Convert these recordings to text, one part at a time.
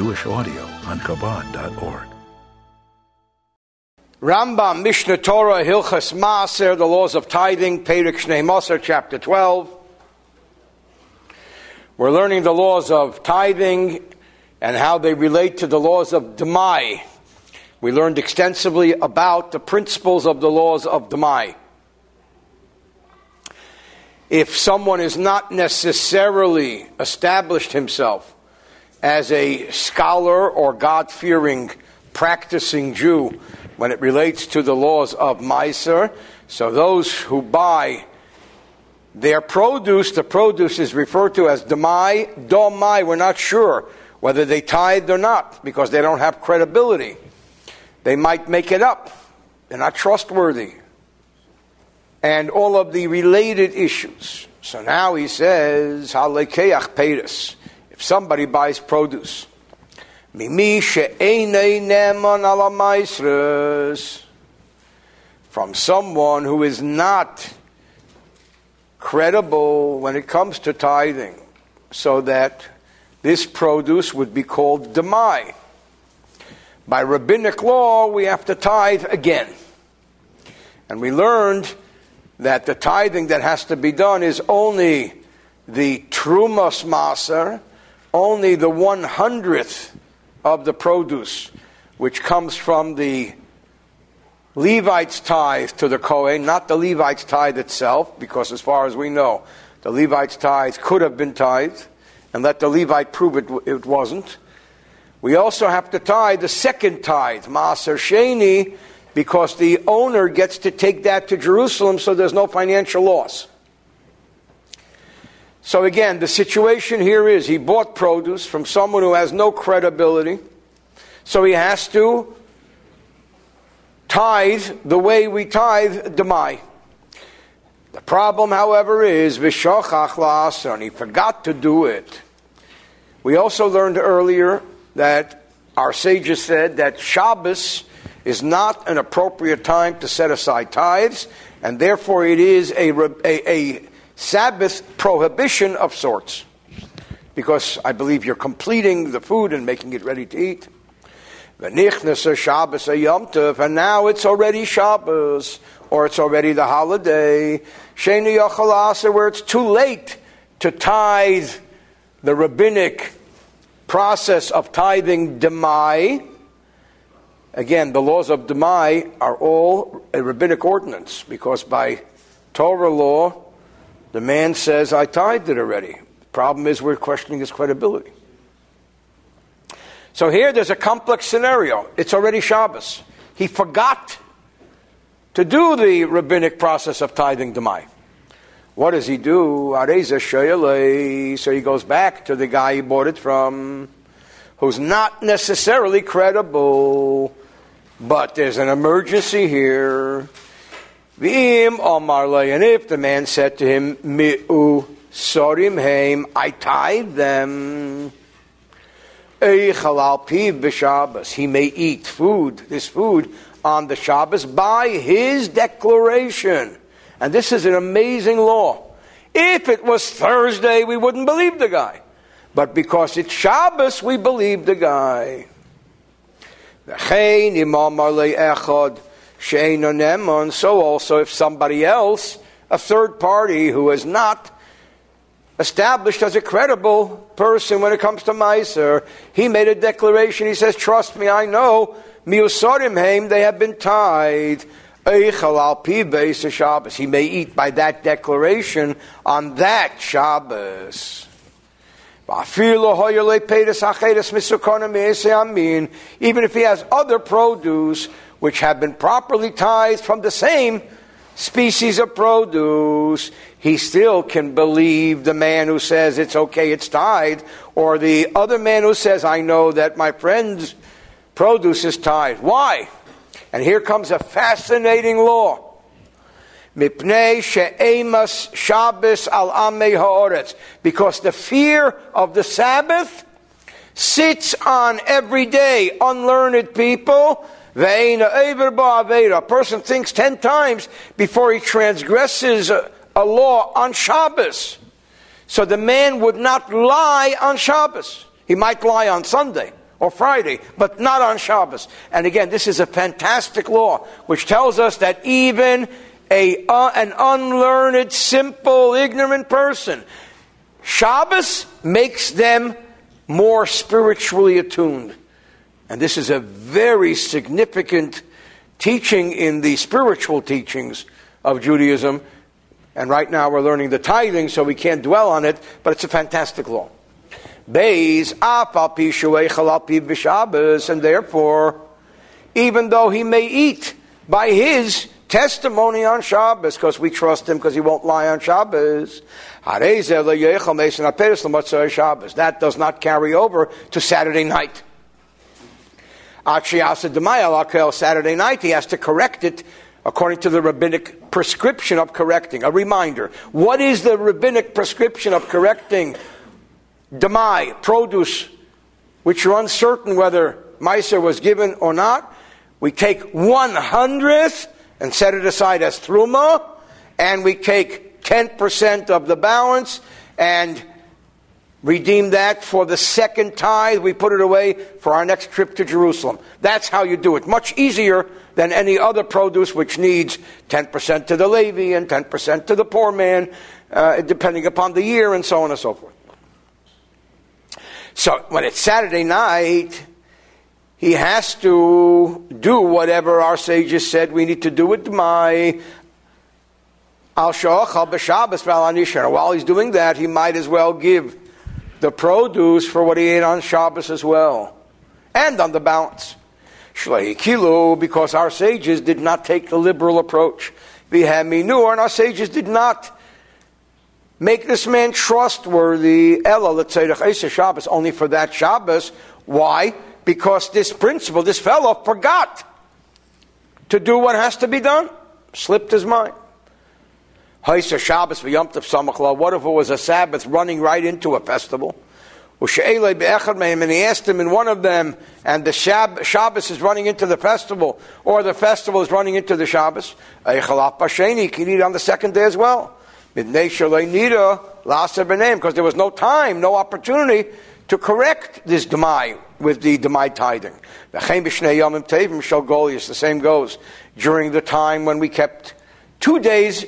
Jewish audio on Chabad.org. Rambam, Mishneh Torah, Hilchas Maaser, the laws of tithing, Perek Shnei Moser, chapter 12. We're learning the laws of tithing and how they relate to the laws of Demai. We learned extensively about the principles of the laws of Demai. If someone is not necessarily established himself as a scholar or God fearing practicing Jew, when it relates to the laws of Meiser. So those who buy their produce, the produce is referred to as Demai, Domai. We're not sure whether they tithed or not because they don't have credibility. They might make it up. They're not trustworthy. And all of the related issues. So now he says, Halekeach Pedis. Somebody buys produce, From someone who is not credible when it comes to tithing, so that this produce would be called demai. By rabbinic law, we have to tithe again. And we learned that the tithing that has to be done is only the trumas maser, only the one hundredth of the produce, which comes from the Levite's tithe to the Kohen, not the Levite's tithe itself, because as far as we know, the Levite's tithe could have been tithed, and let the Levite prove it, it wasn't. We also have to tithe the second tithe, Maaser Sheni, because the owner gets to take that to Jerusalem so there's no financial loss. So again, the situation here is he bought produce from someone who has no credibility. So he has to tithe the way we tithe demai. The problem, however, is v'shochach and he forgot to do it. We also learned earlier that our sages said that Shabbos is not an appropriate time to set aside tithes, and therefore it is a, a, a Sabbath prohibition of sorts. Because I believe you're completing the food and making it ready to eat. And now it's already Shabbos, or it's already the holiday. Where it's too late to tithe the rabbinic process of tithing demai. Again, the laws of demai are all a rabbinic ordinance because by Torah law, the man says, I tithed it already. The problem is we're questioning his credibility. So here there's a complex scenario. It's already Shabbos. He forgot to do the rabbinic process of tithing demai. What does he do? So he goes back to the guy he bought it from, who's not necessarily credible, but there's an emergency here. V'im Omar and if the man said to him, Mi'u sorim heim, I tied them. He may eat food, this food, on the Shabbos by his declaration. And this is an amazing law. If it was Thursday, we wouldn't believe the guy. But because it's Shabbos, we believe the guy. And so also if somebody else, a third party who is not established as a credible person when it comes to Meiser, he made a declaration. He says, Trust me, I know, miusarim heim, they have been tied. He may eat by that declaration on that Shabbos. Even if he has other produce which have been properly tithed from the same species of produce, he still can believe the man who says it's okay, it's tithed, or the other man who says, I know that my friend's produce is tithed. Why? And here comes a fascinating law. Mipnei she'emas Shabbos al amei ha'oretz. Because the fear of the Sabbath sits on every day unlearned people a person thinks ten times before he transgresses a, a law on Shabbos. So the man would not lie on Shabbos. He might lie on Sunday or Friday, but not on Shabbos. And again, this is a fantastic law which tells us that even a, uh, an unlearned, simple, ignorant person, Shabbos makes them more spiritually attuned. And this is a very significant teaching in the spiritual teachings of Judaism. And right now we're learning the tithing, so we can't dwell on it, but it's a fantastic law. Beis and therefore, even though he may eat by his testimony on Shabbos, because we trust him because he won't lie on Shabbos, that does not carry over to Saturday night. Saturday night, he has to correct it according to the rabbinic prescription of correcting. A reminder. What is the rabbinic prescription of correcting demai, produce, which you're uncertain whether Meiser was given or not? We take one hundredth and set it aside as truma, and we take 10% of the balance and redeem that for the second tithe. We put it away for our next trip to Jerusalem. That's how you do it. Much easier than any other produce which needs 10% to the Levi and 10% to the poor man, uh, depending upon the year and so on and so forth. So when it's Saturday night, he has to do whatever our sages said we need to do with my al While he's doing that, he might as well give the produce for what he ate on Shabbos as well, and on the balance. Kilu, because our sages did not take the liberal approach. Minu, and our sages did not make this man trustworthy. Ella, let's say Shabbos only for that Shabbos. Why? Because this principle, this fellow forgot to do what has to be done. Slipped his mind. Haisa Shabbos Samachla. What if it was a Sabbath running right into a festival? And he asked him in one of them, and the Shab- Shabbos is running into the festival, or the festival is running into the Shabbos. He can eat on the second day as well. Because there was no time, no opportunity to correct this Demai with the Demai tithing. The same goes during the time when we kept two days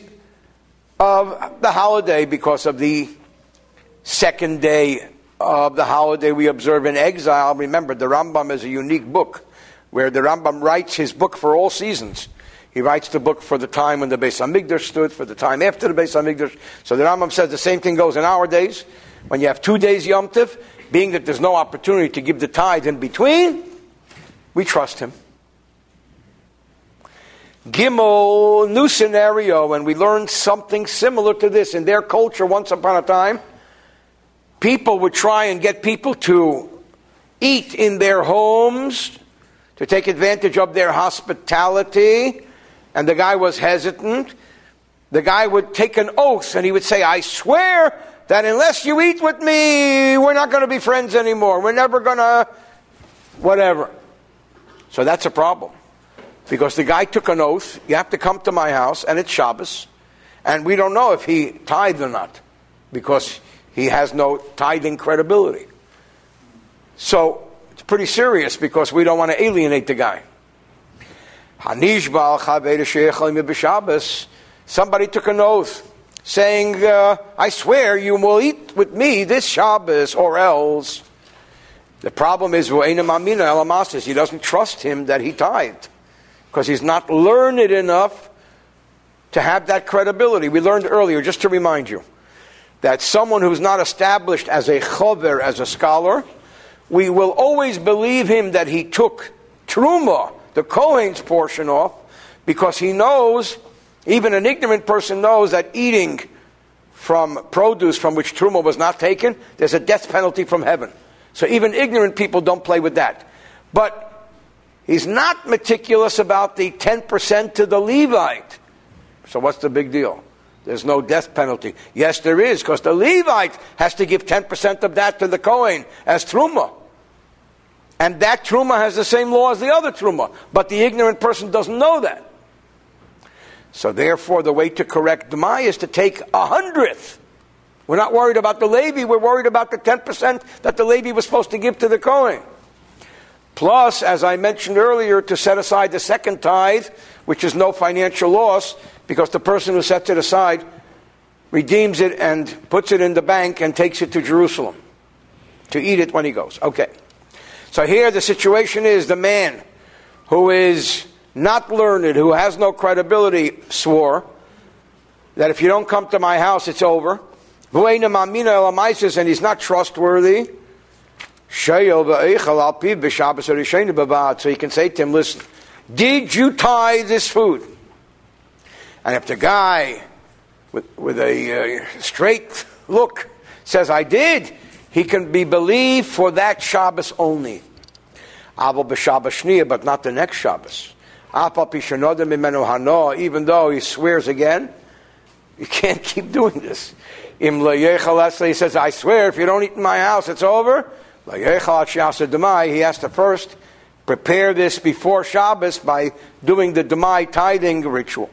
of the holiday because of the second day of the holiday we observe in exile. Remember, the Rambam is a unique book where the Rambam writes his book for all seasons. He writes the book for the time when the Beis Hamikdash stood, for the time after the Beis Hamikdash. So the Rambam says the same thing goes in our days. When you have two days Yom Tiv, being that there's no opportunity to give the tithe in between, we trust him. Gimel, new scenario, and we learned something similar to this. In their culture, once upon a time, people would try and get people to eat in their homes, to take advantage of their hospitality, and the guy was hesitant. The guy would take an oath and he would say, I swear that unless you eat with me, we're not going to be friends anymore. We're never going to, whatever. So that's a problem. Because the guy took an oath, you have to come to my house, and it's Shabbos, and we don't know if he tithed or not, because he has no tithing credibility. So it's pretty serious because we don't want to alienate the guy. Somebody took an oath saying, uh, I swear you will eat with me this Shabbos or else. The problem is, he doesn't trust him that he tithed because he's not learned enough to have that credibility. We learned earlier, just to remind you, that someone who's not established as a chover, as a scholar, we will always believe him that he took truma, the Kohen's portion off, because he knows, even an ignorant person knows that eating from produce from which truma was not taken, there's a death penalty from heaven. So even ignorant people don't play with that. But He's not meticulous about the 10% to the Levite. So what's the big deal? There's no death penalty. Yes, there is, because the Levite has to give 10% of that to the Kohen as Truma. And that Truma has the same law as the other Truma. But the ignorant person doesn't know that. So therefore, the way to correct Demai is to take a hundredth. We're not worried about the Levi, we're worried about the 10% that the Levi was supposed to give to the Kohen. Plus, as I mentioned earlier, to set aside the second tithe, which is no financial loss, because the person who sets it aside redeems it and puts it in the bank and takes it to Jerusalem to eat it when he goes. Okay. So here the situation is the man who is not learned, who has no credibility, swore that if you don't come to my house, it's over. And he's not trustworthy. So you can say to him, listen, did you tie this food? And if the guy with, with a uh, straight look says, I did, he can be believed for that Shabbos only. B'Shabbos but not the next Shabbos. Even though he swears again, you can't keep doing this. He says, I swear, if you don't eat in my house, it's over. He has to first prepare this before Shabbos by doing the Demai tithing ritual.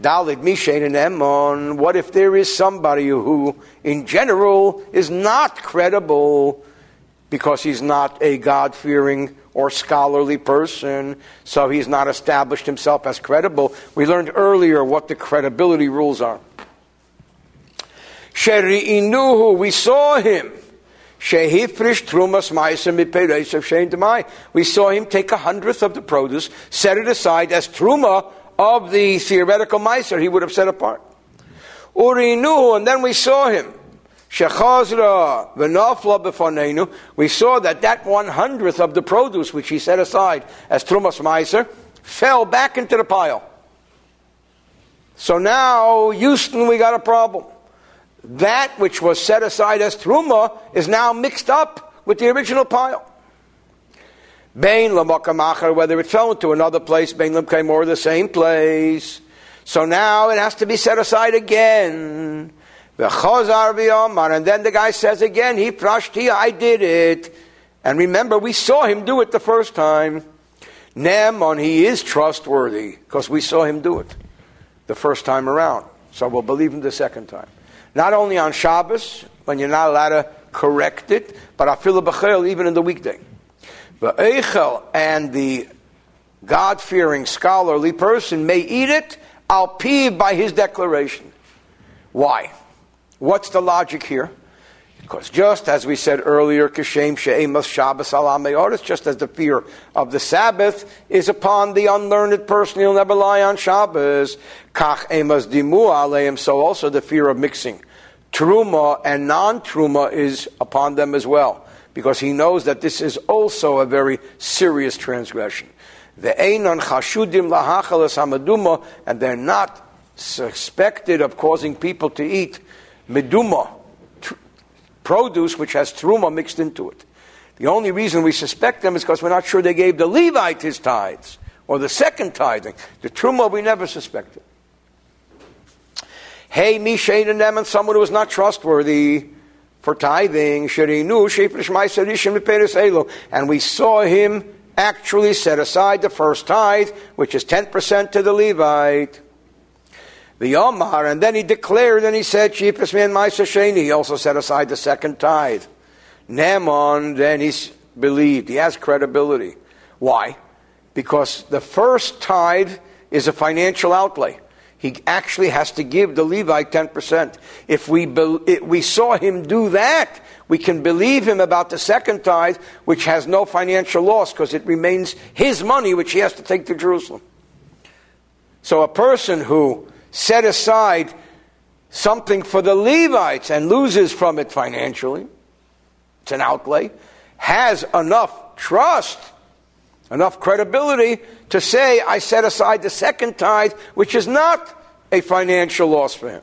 Dalid Mishain and Emon, what if there is somebody who, in general, is not credible because he's not a God fearing or scholarly person, so he's not established himself as credible? We learned earlier what the credibility rules are. Sheri'inuhu, we saw him. Shehifrish trumas of We saw him take a hundredth of the produce, set it aside as truma of the theoretical Meiser he would have set apart. Urinu, and then we saw him. We saw that that one hundredth of the produce which he set aside as Trumas Meiser fell back into the pile. So now, Houston, we got a problem. That which was set aside as Truma is now mixed up with the original pile. Bain Lamakamacher, whether it fell into another place, Bain Limkaim or the same place. So now it has to be set aside again. And then the guy says again, he prashti, I did it. And remember, we saw him do it the first time. Nemon, he is trustworthy because we saw him do it the first time around. So we'll believe him the second time. Not only on Shabbos, when you're not allowed to correct it, but afilu b'chel, even in the weekday. The Eichel and the God fearing scholarly person may eat it I'll al by his declaration. Why? What's the logic here? Because just as we said earlier, Kashem She'emas Shabbos Alameoris, just as the fear of the Sabbath is upon the unlearned person, he'll never lie on Shabbos. Kach Emas Dimu Aleim, so also the fear of mixing. Truma and non Truma is upon them as well because he knows that this is also a very serious transgression. The Einon Chashudim Lahachalas Hamaduma, and they're not suspected of causing people to eat meduma, tr- produce which has truma mixed into it. The only reason we suspect them is because we're not sure they gave the Levite his tithes, or the second tithing. The truma we never suspected. Hey, Mishain and them, and someone who was not trustworthy for tithing. And we saw him actually set aside the first tithe, which is 10% to the Levite. The Omar, and then he declared and he said, Cheapest man Maisa He also set aside the second tithe. Naaman, then he believed. He has credibility. Why? Because the first tithe is a financial outlay he actually has to give the Levite 10%. If we, be, if we saw him do that, we can believe him about the second tithe, which has no financial loss because it remains his money, which he has to take to Jerusalem. So a person who set aside something for the Levites and loses from it financially, it's an outlay, has enough trust, enough credibility to say, I set aside the second tithe, which is not a financial loss for him.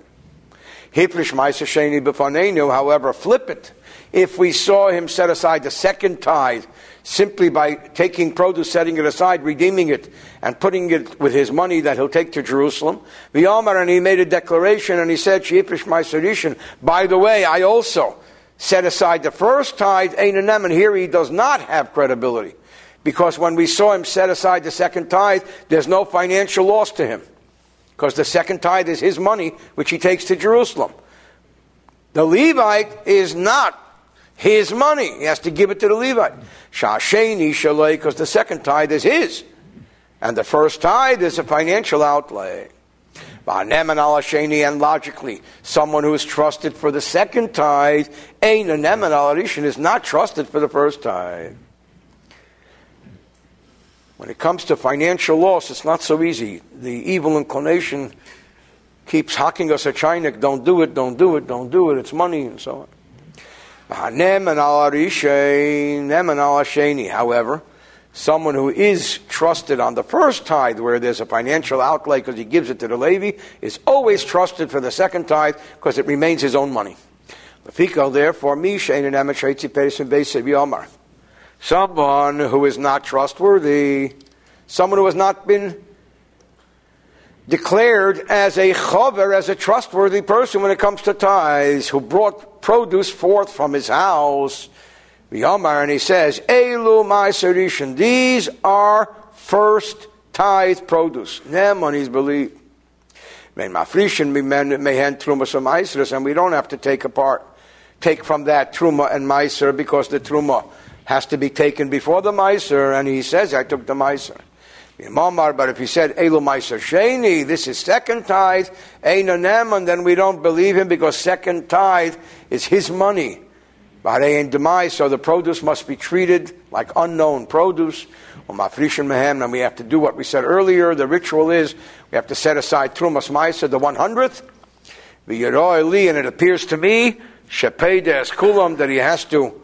However, flip it. If we saw him set aside the second tithe simply by taking produce, setting it aside, redeeming it, and putting it with his money that he'll take to Jerusalem, the Omar, and he made a declaration and he said, Sheepish my solution. By the way, I also set aside the first tithe, and here he does not have credibility. Because when we saw him set aside the second tithe, there's no financial loss to him. Because the second tithe is his money, which he takes to Jerusalem. The Levite is not his money. He has to give it to the Levite. Shasheni shalei, because the second tithe is his. And the first tithe is a financial outlay. And logically, someone who is trusted for the second tithe, is not trusted for the first tithe. When it comes to financial loss, it's not so easy. The evil inclination keeps hocking us a chinik, don't do it, don't do it, don't do it, it's money, and so on. Ah, However, someone who is trusted on the first tithe, where there's a financial outlay because he gives it to the Levi, is always trusted for the second tithe because it remains his own money. Someone who is not trustworthy, someone who has not been declared as a chover, as a trustworthy person when it comes to tithes, who brought produce forth from his house. And he says, Elu Maiserishan, these are first tithe produce. Neman is believed. May mafrishin be man, may truma some myseris, and we don't have to take apart, take from that truma and meiser because the truma has to be taken before the meiser, and he says, I took the meiser. But if he said Elu Sheni, this is second tithe, Einanem, then we don't believe him because second tithe is his money. Barein Demai, so the produce must be treated like unknown produce. And we have to do what we said earlier. The ritual is we have to set aside Trumas Maisa, the 100th. And it appears to me, Shepedes Kulam, that he has to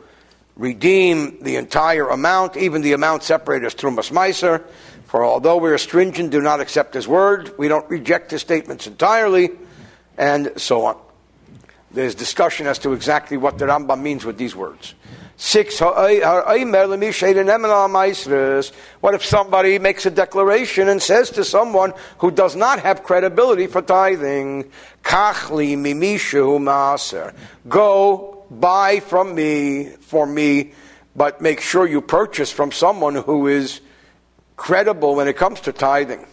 redeem the entire amount, even the amount separated as Trumas Meiser. For although we are stringent, do not accept his word, we don't reject his statements entirely, and so on. There's discussion as to exactly what the Rambam means with these words. Six, what if somebody makes a declaration and says to someone who does not have credibility for tithing, Go buy from me, for me, but make sure you purchase from someone who is credible when it comes to tithing.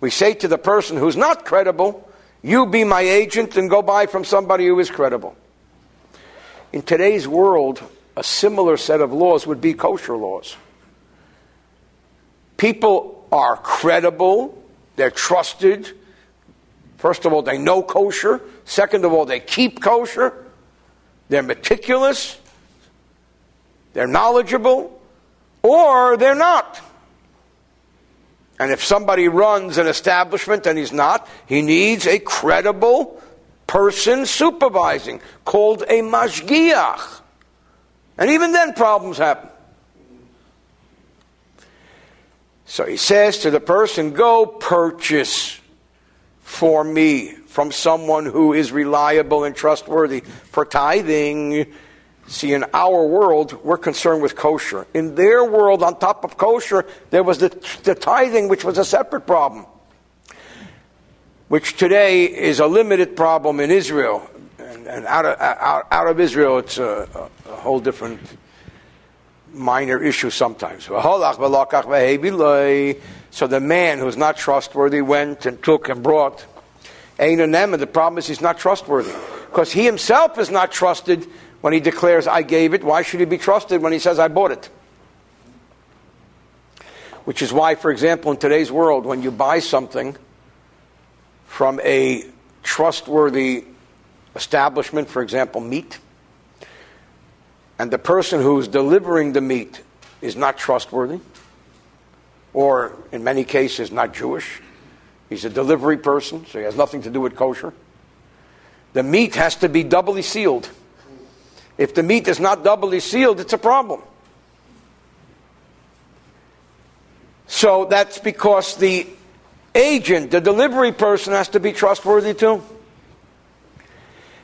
We say to the person who's not credible, you be my agent and go buy from somebody who is credible. In today's world, a similar set of laws would be kosher laws. People are credible, they're trusted. First of all, they know kosher. Second of all, they keep kosher. They're meticulous. They're knowledgeable. Or they're not. And if somebody runs an establishment and he's not, he needs a credible person supervising called a mashgiach. And even then, problems happen. So he says to the person, Go purchase for me from someone who is reliable and trustworthy for tithing See, in our world, we're concerned with kosher. In their world, on top of kosher, there was the, the tithing, which was a separate problem, which today is a limited problem in Israel. And, and out, of, out, out, of Israel, it's a, a, a whole different minor issue sometimes. So the man who's not trustworthy went and took and brought. And the problem is he's not trustworthy. Because he himself is not trusted when he declares, I gave it, why should he be trusted when he says, I bought it? Which is why, for example, in today's world, when you buy something from a trustworthy establishment, for example, meat, and the person who's delivering the meat is not trustworthy, or in many cases, not Jewish, he's a delivery person, so he has nothing to do with kosher, the meat has to be doubly sealed. If the meat is not doubly sealed, it's a problem. So that's because the agent, the delivery person, has to be trustworthy too.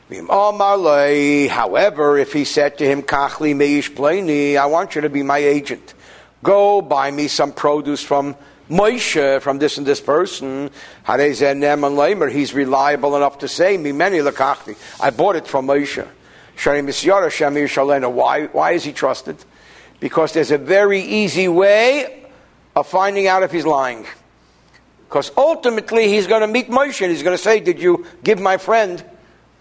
However, if he said to him, Kachli meish I want you to be my agent. Go buy me some produce from Moshe, from this and this person. He's reliable enough to say, I bought it from Moshe. Why, why is he trusted? Because there's a very easy way of finding out if he's lying. Because ultimately he's going to meet Moshe and he's going to say, Did you give my friend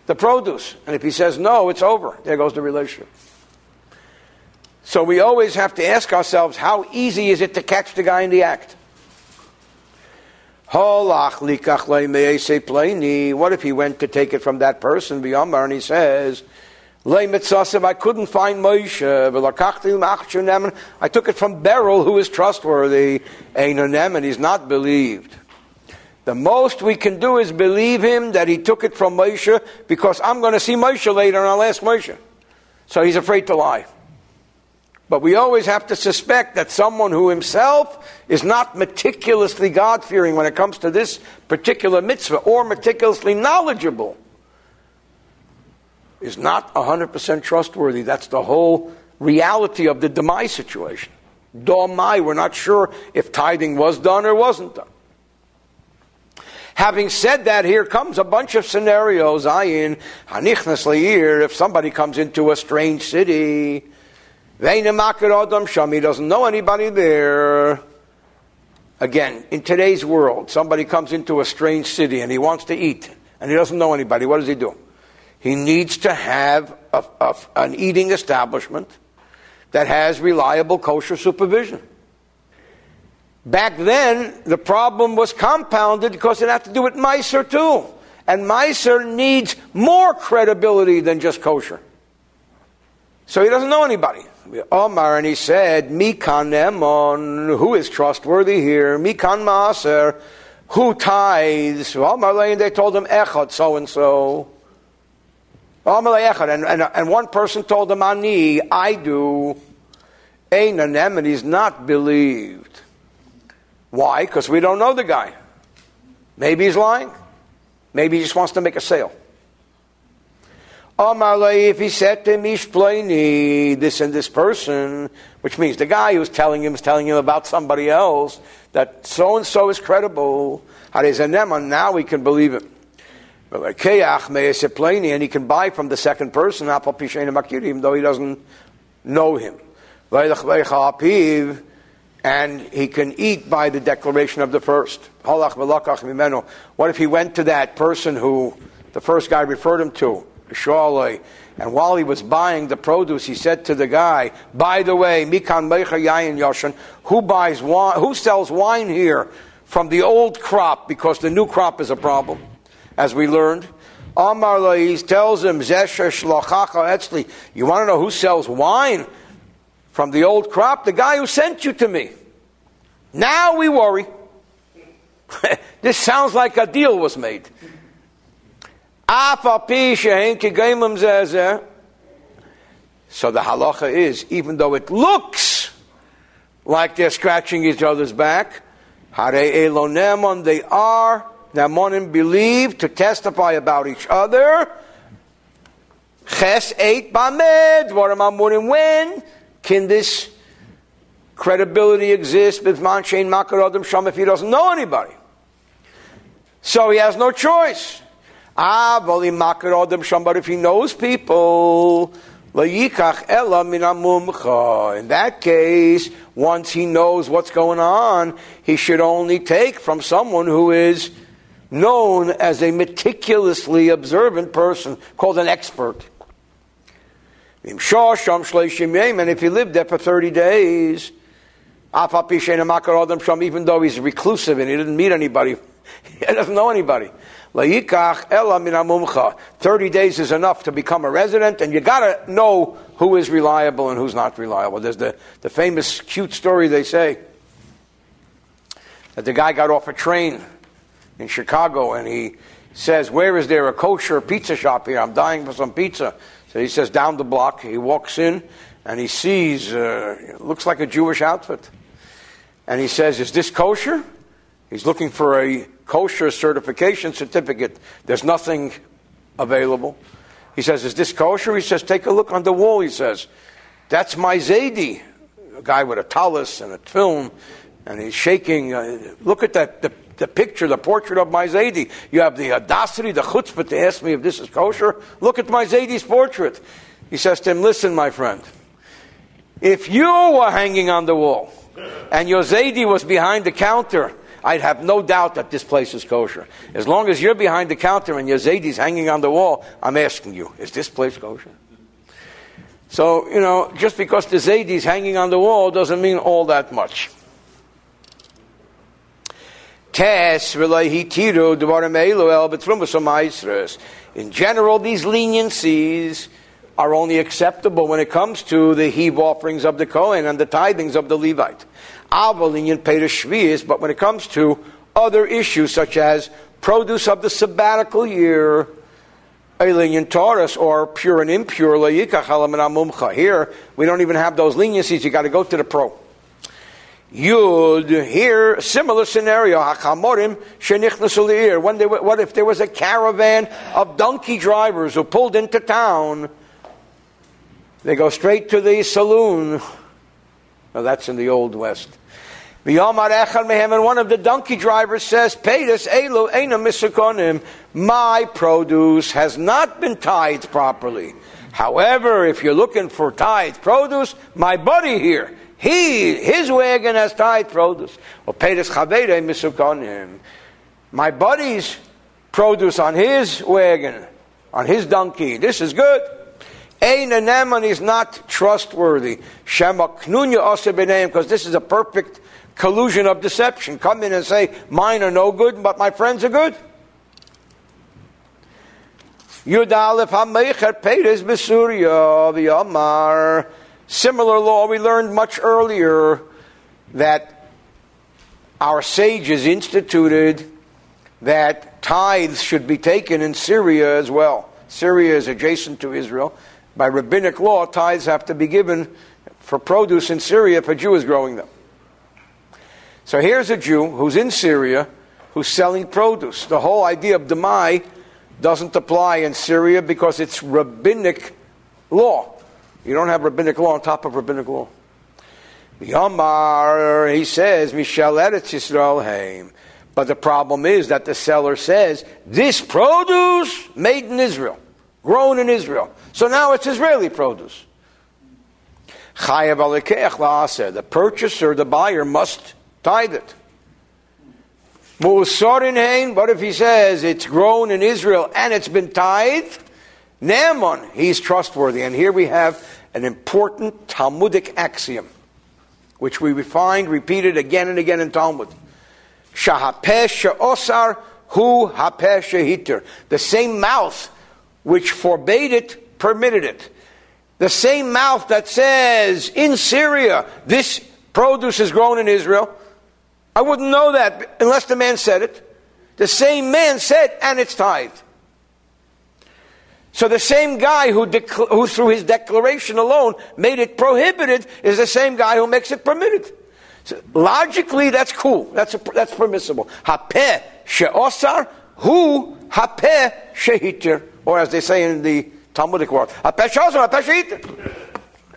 the produce? And if he says no, it's over. There goes the relationship. So we always have to ask ourselves, how easy is it to catch the guy in the act? What if he went to take it from that person, and he says, I couldn't find Moshe. I took it from Beryl, who is trustworthy. and he's not believed. The most we can do is believe him that he took it from Moshe because I'm going to see Moshe later and I'll ask Moshe. So he's afraid to lie. But we always have to suspect that someone who himself is not meticulously God fearing when it comes to this particular mitzvah or meticulously knowledgeable is not 100% trustworthy. That's the whole reality of the Demai situation. Domai, we're not sure if tithing was done or wasn't done. Having said that, here comes a bunch of scenarios. Ayin, hanichnas leir, if somebody comes into a strange city, he doesn't know anybody there. Again, in today's world, somebody comes into a strange city and he wants to eat, and he doesn't know anybody. What does he do? He needs to have a, a, an eating establishment that has reliable kosher supervision. Back then, the problem was compounded because it had to do with Meiser too. And Meiser needs more credibility than just kosher. So he doesn't know anybody. Omar, and he said, Mikan Emon, who is trustworthy here? Mikan Maaser, who tithes? Omar, and they told him, Echot, so and so. And, and, and one person told him, Ani, I do. Einanem, and he's not believed. Why? Because we don't know the guy. Maybe he's lying. Maybe he just wants to make a sale. If he said to Mishpleni, this and this person, which means the guy who's telling him is telling him about somebody else, that so and so is credible. Now we can believe it. And he can buy from the second person, even though he doesn't know him and he can eat by the declaration of the first. What if he went to that person who the first guy referred him to, and while he was buying the produce, he said to the guy, "By the way, Mikan who buys? Who sells wine here from the old crop because the new crop is a problem?" As we learned, Amar he tells him, You want to know who sells wine? from the old crop, the guy who sent you to me. Now we worry. this sounds like a deal was made. So the halacha is, even though it looks like they're scratching each other's back, they are Namonim believe to testify about each other. Ches eight bamed. What am I when? Can this credibility exist with Manshain Makar Adam Sham if he doesn't know anybody? So he has no choice. Ah, Makar Adam Sham, but if he knows people, in that case, once he knows what's going on, he should only take from someone who is known as a meticulously observant person, called an expert. And if he lived there for 30 days, ah, even though he's reclusive and he didn't meet anybody, he doesn't know anybody. 30 days is enough to become a resident, and you got to know who is reliable and who's not reliable. There's the, the famous cute story they say that the guy got off a train in Chicago and he says, Where is there a kosher pizza shop here? I'm dying for some pizza. So he says, down the block. He walks in and he sees, uh, looks like a Jewish outfit. And he says, Is this kosher? He's looking for a kosher certification certificate. There's nothing available. He says, Is this kosher? He says, Take a look on the wall. He says, That's my Zaidi. A guy with a tallis and a film. And he's shaking. Uh, look at that. The the picture, the portrait of my Zaidi. You have the audacity, the chutzpah to ask me if this is kosher. Look at my Zaidi's portrait. He says to him, Listen, my friend, if you were hanging on the wall and your Zaidi was behind the counter, I'd have no doubt that this place is kosher. As long as you're behind the counter and your Zaidi's hanging on the wall, I'm asking you, is this place kosher? So, you know, just because the Zaidi is hanging on the wall doesn't mean all that much. In general, these leniencies are only acceptable when it comes to the heave offerings of the Kohen and the tithings of the Levite. But when it comes to other issues such as produce of the sabbatical year, alien Taurus, or pure and impure, here we don't even have those leniencies, you got to go to the pro. Yud, here, similar scenario, they, what if there was a caravan of donkey drivers who pulled into town? They go straight to the saloon. Now that's in the Old West. And one of the donkey drivers says, Pedus elu ena misakonim. My produce has not been tithed properly. However, if you're looking for tithed produce, my buddy here, he, his wagon has tithed produce. My buddy's produce on his wagon, on his donkey, this is good. Ein Naaman is not trustworthy. Because this is a perfect collusion of deception. Come in and say, mine are no good, but my friends are good. Yudalef HaMeicher Peres Besuria V'Yamar. Similar law we learned much earlier that our sages instituted that tithes should be taken in Syria as well. Syria is adjacent to Israel. By rabbinic law, tithes have to be given for produce in Syria if a Jew is growing them. So here's a Jew who's in Syria who's selling produce. The whole idea of demai doesn't apply in Syria because it's rabbinic law. You don't have rabbinic law on top of rabbinic law. Yamar, he says, Mishal Eretz Yisrael Haim. But the problem is that the seller says, this produce made in Israel, grown in Israel. So now it's Israeli produce. The purchaser, the buyer, must tithe it. What if he says it's grown in Israel and it's been tithed? Naaman, he's trustworthy. And here we have an important Talmudic axiom, which we find repeated again and again in Talmud. Shahapeh she'osar hu hapeh shehiter. The same mouth which forbade it, permitted it. The same mouth that says in Syria, this produce is grown in Israel, I wouldn't know that unless the man said it. The same man said, and it's tithed. So the same guy who, who, through his declaration alone, made it prohibited is the same guy who makes it permitted. So logically, that's cool. That's, a, that's permissible. Hapeh she'osar hu hapeh shehitir. Or as they say in the Talmudic world, hapeh she'osar hapeh shehitir.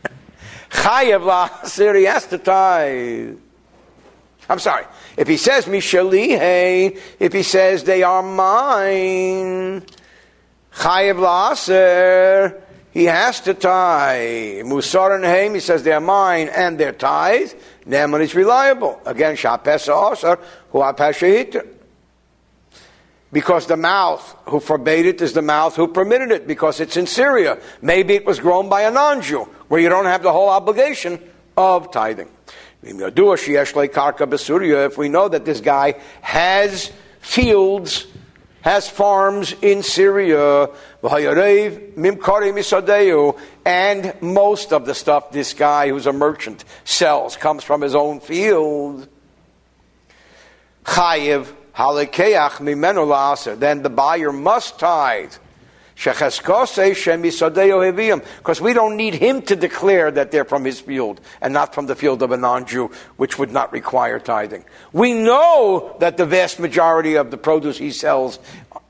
Chayev la'asir, he has to tithe. I'm sorry. If he says Mishalihe, if he says they are mine, Chayev Laser, he has to tie. Musar and Haim, he says they're mine and they're tithe. Naaman is reliable. Again, Shapesa Osar, who Apashahita. Because the mouth who forbade it is the mouth who permitted it, because it's in Syria. Maybe it was grown by a non Jew, where you don't have the whole obligation of tithing. If we know that this guy has fields, has farms in Syria, and most of the stuff this guy who's a merchant sells comes from his own field. Then the buyer must tithe because we don't need him to declare that they're from his field and not from the field of a non Jew, which would not require tithing. We know that the vast majority of the produce he sells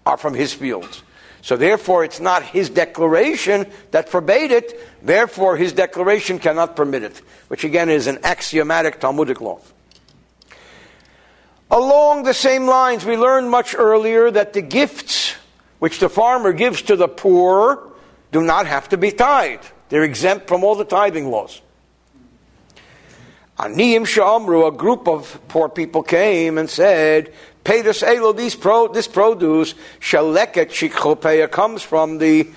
are from his fields. So therefore, it's not his declaration that forbade it. Therefore, his declaration cannot permit it, which again is an axiomatic Talmudic law. Along the same lines, we learned much earlier that the gifts which the farmer gives to the poor do not have to be tithed. They're exempt from all the tithing laws. Aniyim Shamru, a group of poor people came and said, Pay this elo, these pro, this produce, shaleket shikhopeya, comes from the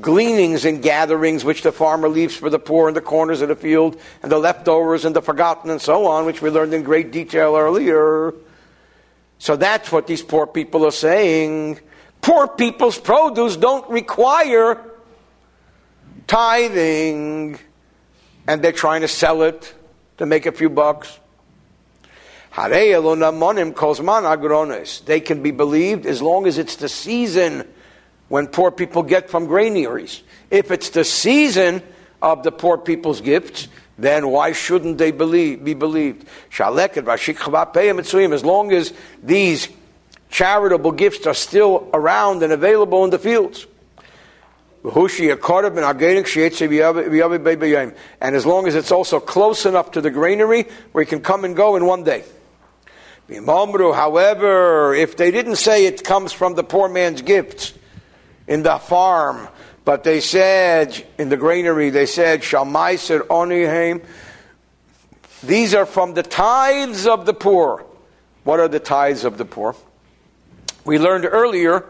gleanings and gatherings which the farmer leaves for the poor in the corners of the field, and the leftovers and the forgotten and so on, which we learned in great detail earlier. So that's what these poor people are saying. Poor people's produce don't require tithing, and they're trying to sell it to make a few bucks. They can be believed as long as it's the season when poor people get from granaries. If it's the season of the poor people's gifts, then why shouldn't they believe, be believed? As long as these charitable gifts are still around and available in the fields. And as long as it's also close enough to the granary where you can come and go in one day. However, if they didn't say it comes from the poor man's gifts in the farm, but they said in the granary, they said, Shalmaiser Onihaim, these are from the tithes of the poor. What are the tithes of the poor? We learned earlier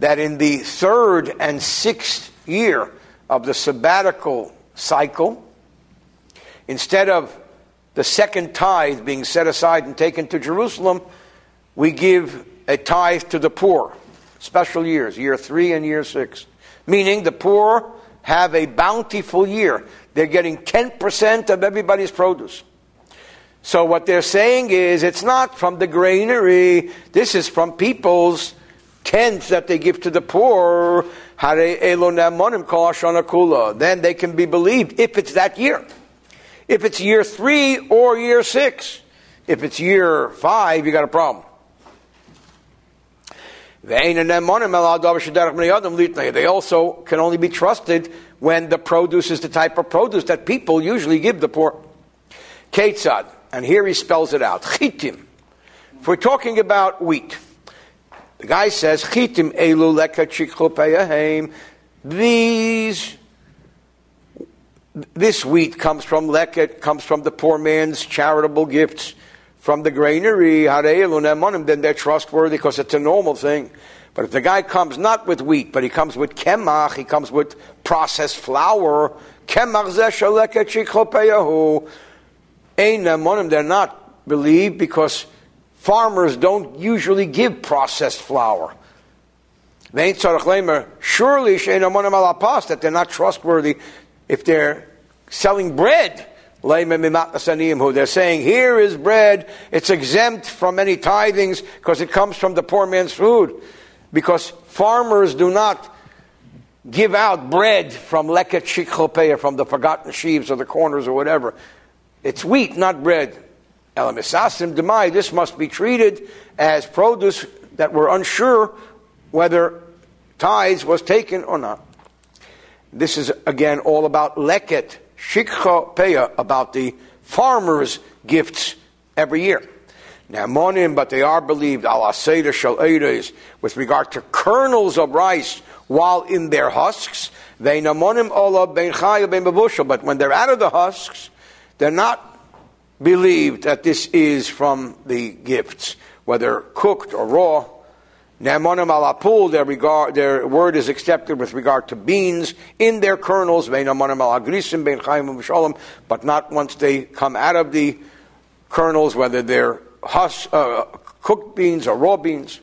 that in the third and sixth year of the sabbatical cycle, instead of the second tithe being set aside and taken to Jerusalem, we give a tithe to the poor. Special years, year three and year six. Meaning the poor have a bountiful year. They're getting 10% of everybody's produce. So what they're saying is it's not from the granary, this is from people's tenth that they give to the poor. Then they can be believed if it's that year. If it's year three or year six. If it's year five, you got a problem. They also can only be trusted when the produce is the type of produce that people usually give the poor. Ketzad, and here he spells it out. Chitim. If we're talking about wheat, the guy says, Chitim elu leka These this wheat comes from leket, comes from the poor man's charitable gifts from the granary, then they're trustworthy because it's a normal thing. But if the guy comes not with wheat, but he comes with kemach, he comes with processed flour, kemach they're not believed because farmers don't usually give processed flour. Surely, that they're not trustworthy if they're selling bread, they're saying, here is bread, it's exempt from any tithings because it comes from the poor man's food. Because farmers do not give out bread from leket shikhopeya, from the forgotten sheaves or the corners or whatever. It's wheat, not bread. Elamisasim demai, this must be treated as produce that we're unsure whether tithes was taken or not. This is again all about leket, shikha peya, about the farmers' gifts every year. Now, monim, but they are believed, al aseda shal with regard to kernels of rice while in their husks. They namonim ola ben ben but when they're out of the husks, they're not believed that this is from the gifts, whether cooked or raw. Namonim alapul, their regard, their word is accepted with regard to beans in their kernels, but not once they come out of the kernels, whether they're hus, uh, cooked beans or raw beans.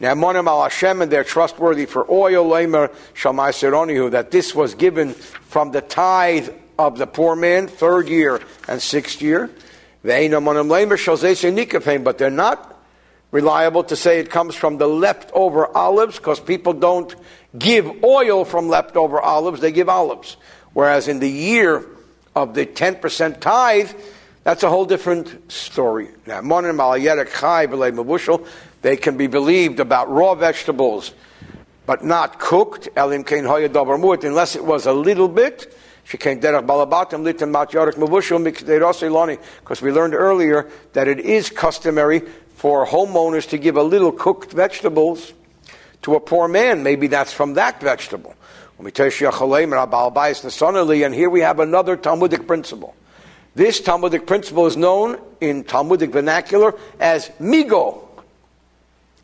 Namonim al Hashem, and they're trustworthy for oil, that this was given from the tithe of the poor man, third year and sixth year. But they're not reliable to say it comes from the leftover olives because people don't give oil from leftover olives, they give olives. Whereas in the year of the 10% tithe, that's a whole different story. Now, they can be believed about raw vegetables, but not cooked, unless it was a little bit. Because we learned earlier that it is customary for homeowners to give a little cooked vegetables to a poor man. Maybe that's from that vegetable. And here we have another Talmudic principle. This Talmudic principle is known in Talmudic vernacular as migo.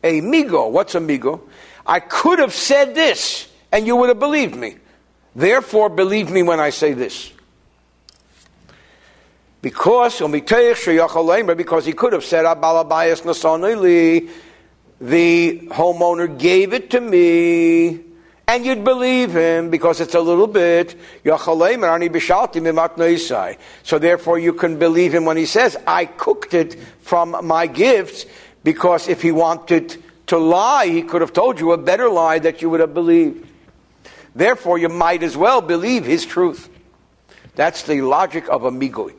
A migo. What's a migo? I could have said this and you would have believed me. Therefore, believe me when I say this. Because because he could have said, the homeowner gave it to me, and you'd believe him because it's a little bit. So therefore, you can believe him when he says, I cooked it from my gifts, because if he wanted to lie, he could have told you a better lie that you would have believed. Therefore, you might as well believe his truth. That's the logic of a migui.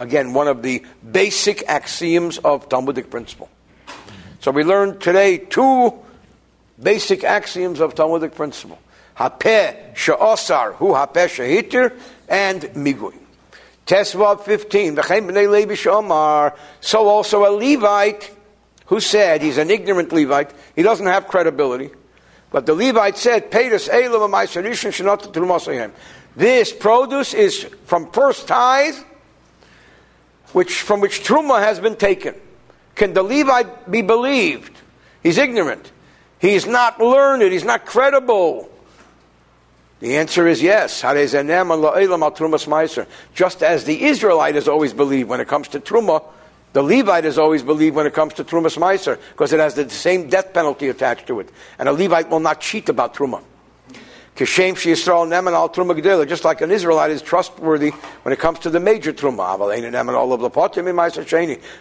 Again, one of the basic axioms of Talmudic principle. So we learned today two basic axioms of Talmudic principle. Hapeh she'osar hu hapeh she'hitir and migui. Tesvav 15. So also a Levite who said he's an ignorant Levite, he doesn't have credibility. But the Levite said, Paid us Elama My Sarush and Shinata Trumas. This produce is from first tithe which, from which Truma has been taken. Can the Levite be believed? He's ignorant. He's not learned. He's not credible. The answer is yes. Just as the Israelite is always believed when it comes to Truma, the Levite is always believed when it comes to Trumas Meiser, because it has the same death penalty attached to it. And a Levite will not cheat about Truma. Kishem Yisrael Neman al Truma Gedela, just like an Israelite is trustworthy when it comes to the major Truma.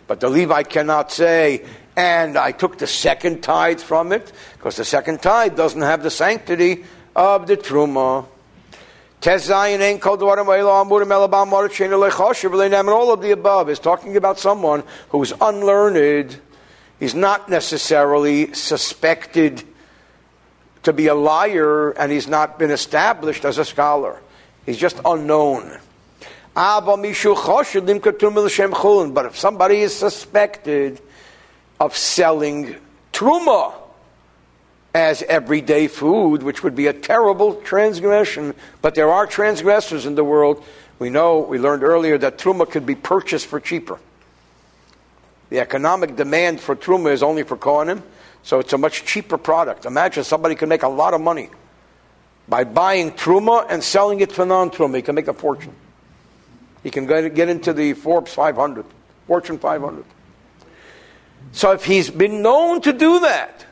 But the Levite cannot say, and I took the second tithe from it, because the second tithe doesn't have the sanctity of the Truma. All of the above is talking about someone who is unlearned. He's not necessarily suspected to be a liar and he's not been established as a scholar. He's just unknown. But if somebody is suspected of selling truma as everyday food, which would be a terrible transgression, but there are transgressors in the world. We know, we learned earlier that truma could be purchased for cheaper. The economic demand for truma is only for Kohanim so it's a much cheaper product. Imagine somebody can make a lot of money by buying truma and selling it for non-truma. He can make a fortune. He can get into the Forbes 500, Fortune 500. So if he's been known to do that,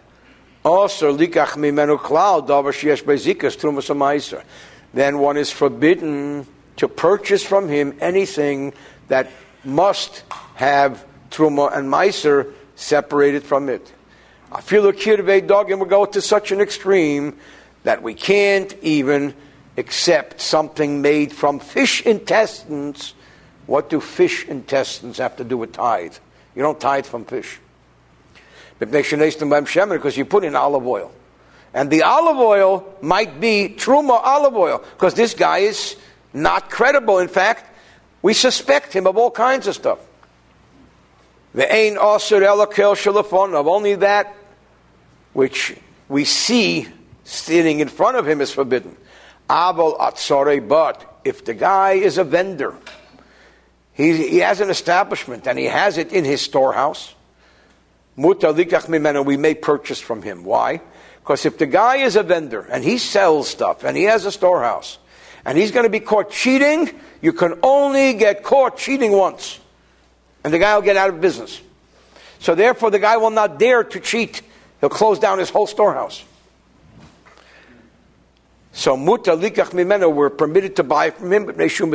also likach mimenu klal davar sheyesh bezikas trumas then one is forbidden to purchase from him anything that must have truma and meiser separated from it. I feel a dog, and we go to such an extreme that we can't even accept something made from fish intestines. What do fish intestines have to do with tithe? You don't tithe from fish. Because you put in olive oil. And the olive oil might be truma olive oil, because this guy is not credible. In fact, we suspect him of all kinds of stuff. The ain asur elakel shalafon of only that which we see standing in front of him is forbidden. Abel atzore, but if the guy is a vendor, he, he has an establishment and he has it in his storehouse. We may purchase from him. Why? Because if the guy is a vendor and he sells stuff and he has a storehouse and he's going to be caught cheating, you can only get caught cheating once and the guy will get out of business. So therefore, the guy will not dare to cheat. He'll close down his whole storehouse. So muta likach mimeno, we're permitted to buy from him, but neshum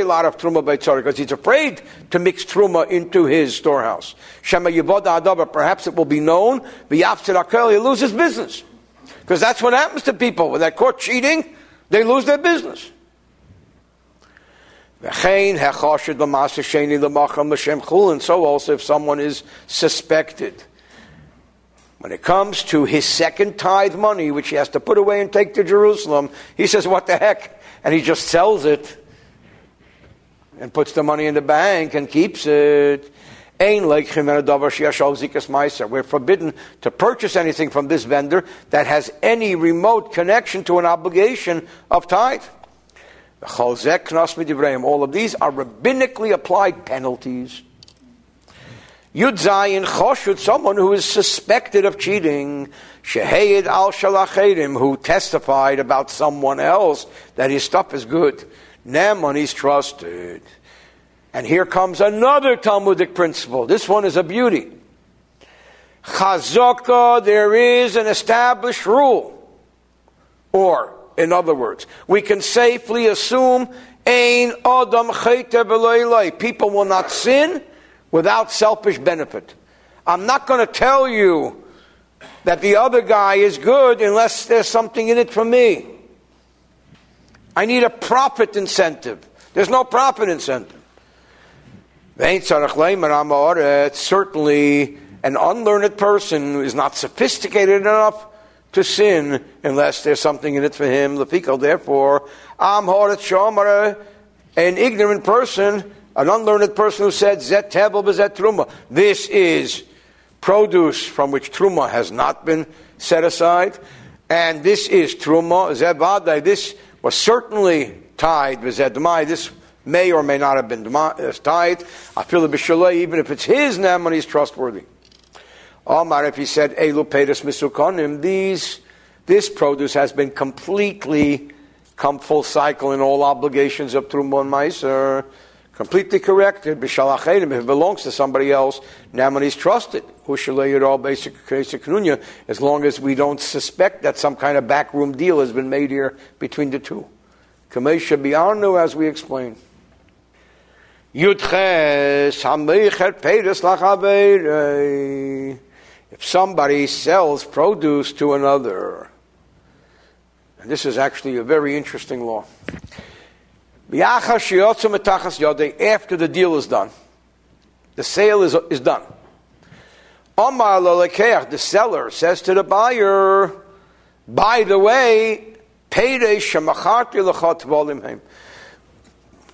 a lot of truma because he's afraid to mix truma into his storehouse. Shema yiboda adaba, perhaps it will be known, v'yaftzir akel, he loses business. Because that's what happens to people. When they're caught cheating, they lose their business. And so also if someone is suspected. When it comes to his second tithe money, which he has to put away and take to Jerusalem, he says, What the heck? And he just sells it and puts the money in the bank and keeps it. We're forbidden to purchase anything from this vendor that has any remote connection to an obligation of tithe. All of these are rabbinically applied penalties. Yud Zayin Choshut, someone who is suspected of cheating. Shehayid al Shalachedim, who testified about someone else that his stuff is good. Naaman is trusted. And here comes another Talmudic principle. This one is a beauty. Chazaka, there is an established rule. Or, in other words, we can safely assume Ein Adam People will not sin without selfish benefit. I'm not going to tell you that the other guy is good unless there's something in it for me. I need a profit incentive. There's no profit incentive. Certainly, an unlearned person is not sophisticated enough to sin unless there's something in it for him. Therefore, an ignorant person, an unlearned person who said, Zet tebel bezet truma. This is produce from which truma has not been set aside. And this is truma, zebadai. This was certainly tied, bezedmai. This may or may not have been uh, tied. I feel the even if it's his name and he's trustworthy. Omar, if he said, Elu Pedus Misukonim, these, this produce has been completely come full cycle in all obligations of Trumon Meiser, completely corrected. B'shalachedim, if it belongs to somebody else, Naaman is trusted. All basic basic as long as we don't suspect that some kind of backroom deal has been made here between the two. Kamesha Biarnu, as we Lachabeirei if somebody sells produce to another, and this is actually a very interesting law. After the deal is done, the sale is, is done. The seller says to the buyer, by the way,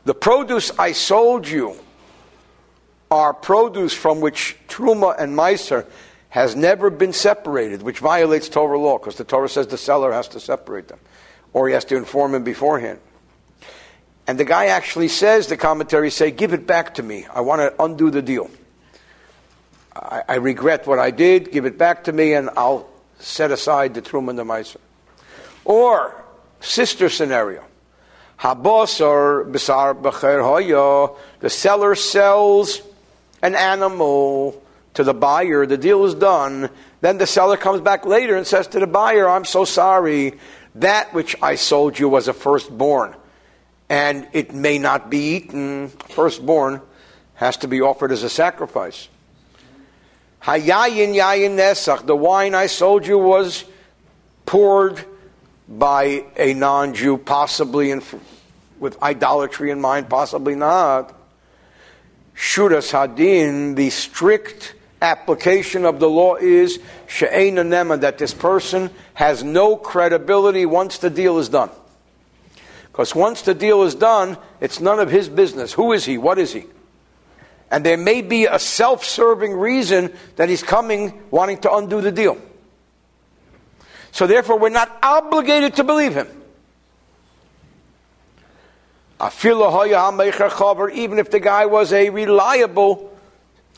the produce I sold you are produce from which Truma and Meiser has never been separated, which violates Torah law, because the Torah says the seller has to separate them, or he has to inform him beforehand. And the guy actually says, the commentaries say, give it back to me. I want to undo the deal. I, I, regret what I did, give it back to me, and I'll set aside the Truman the Meiser. Or, sister scenario. Habos or Bisar Becher Hoyo, the seller sells an animal to the buyer, the deal is done. Then the seller comes back later and says to the buyer, I'm so sorry, that which I sold you was a firstborn, and it may not be eaten. Firstborn has to be offered as a sacrifice. Hayayin yayin nesach, the wine I sold you was poured by a non Jew, possibly in, with idolatry in mind, possibly not. Shudas Hadin, the strict application of the law is she'ena nema, that this person has no credibility once the deal is done. Because once the deal is done, it's none of his business. Who is he? What is he? And there may be a self serving reason that he's coming wanting to undo the deal. So therefore, we're not obligated to believe him. Even if the guy was a reliable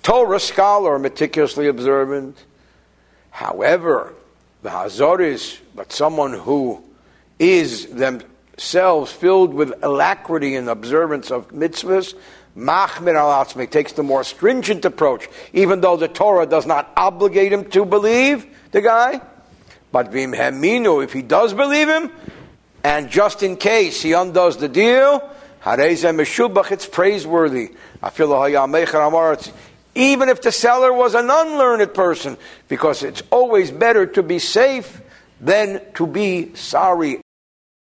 Torah scholar, meticulously observant. However, the Hazaris, but someone who is themselves filled with alacrity and observance of mitzvahs, Machmir al takes the more stringent approach, even though the Torah does not obligate him to believe the guy. But Vim Heminu, if he does believe him, and just in case he undoes the deal, it's praiseworthy even if the seller was an unlearned person, because it's always better to be safe than to be sorry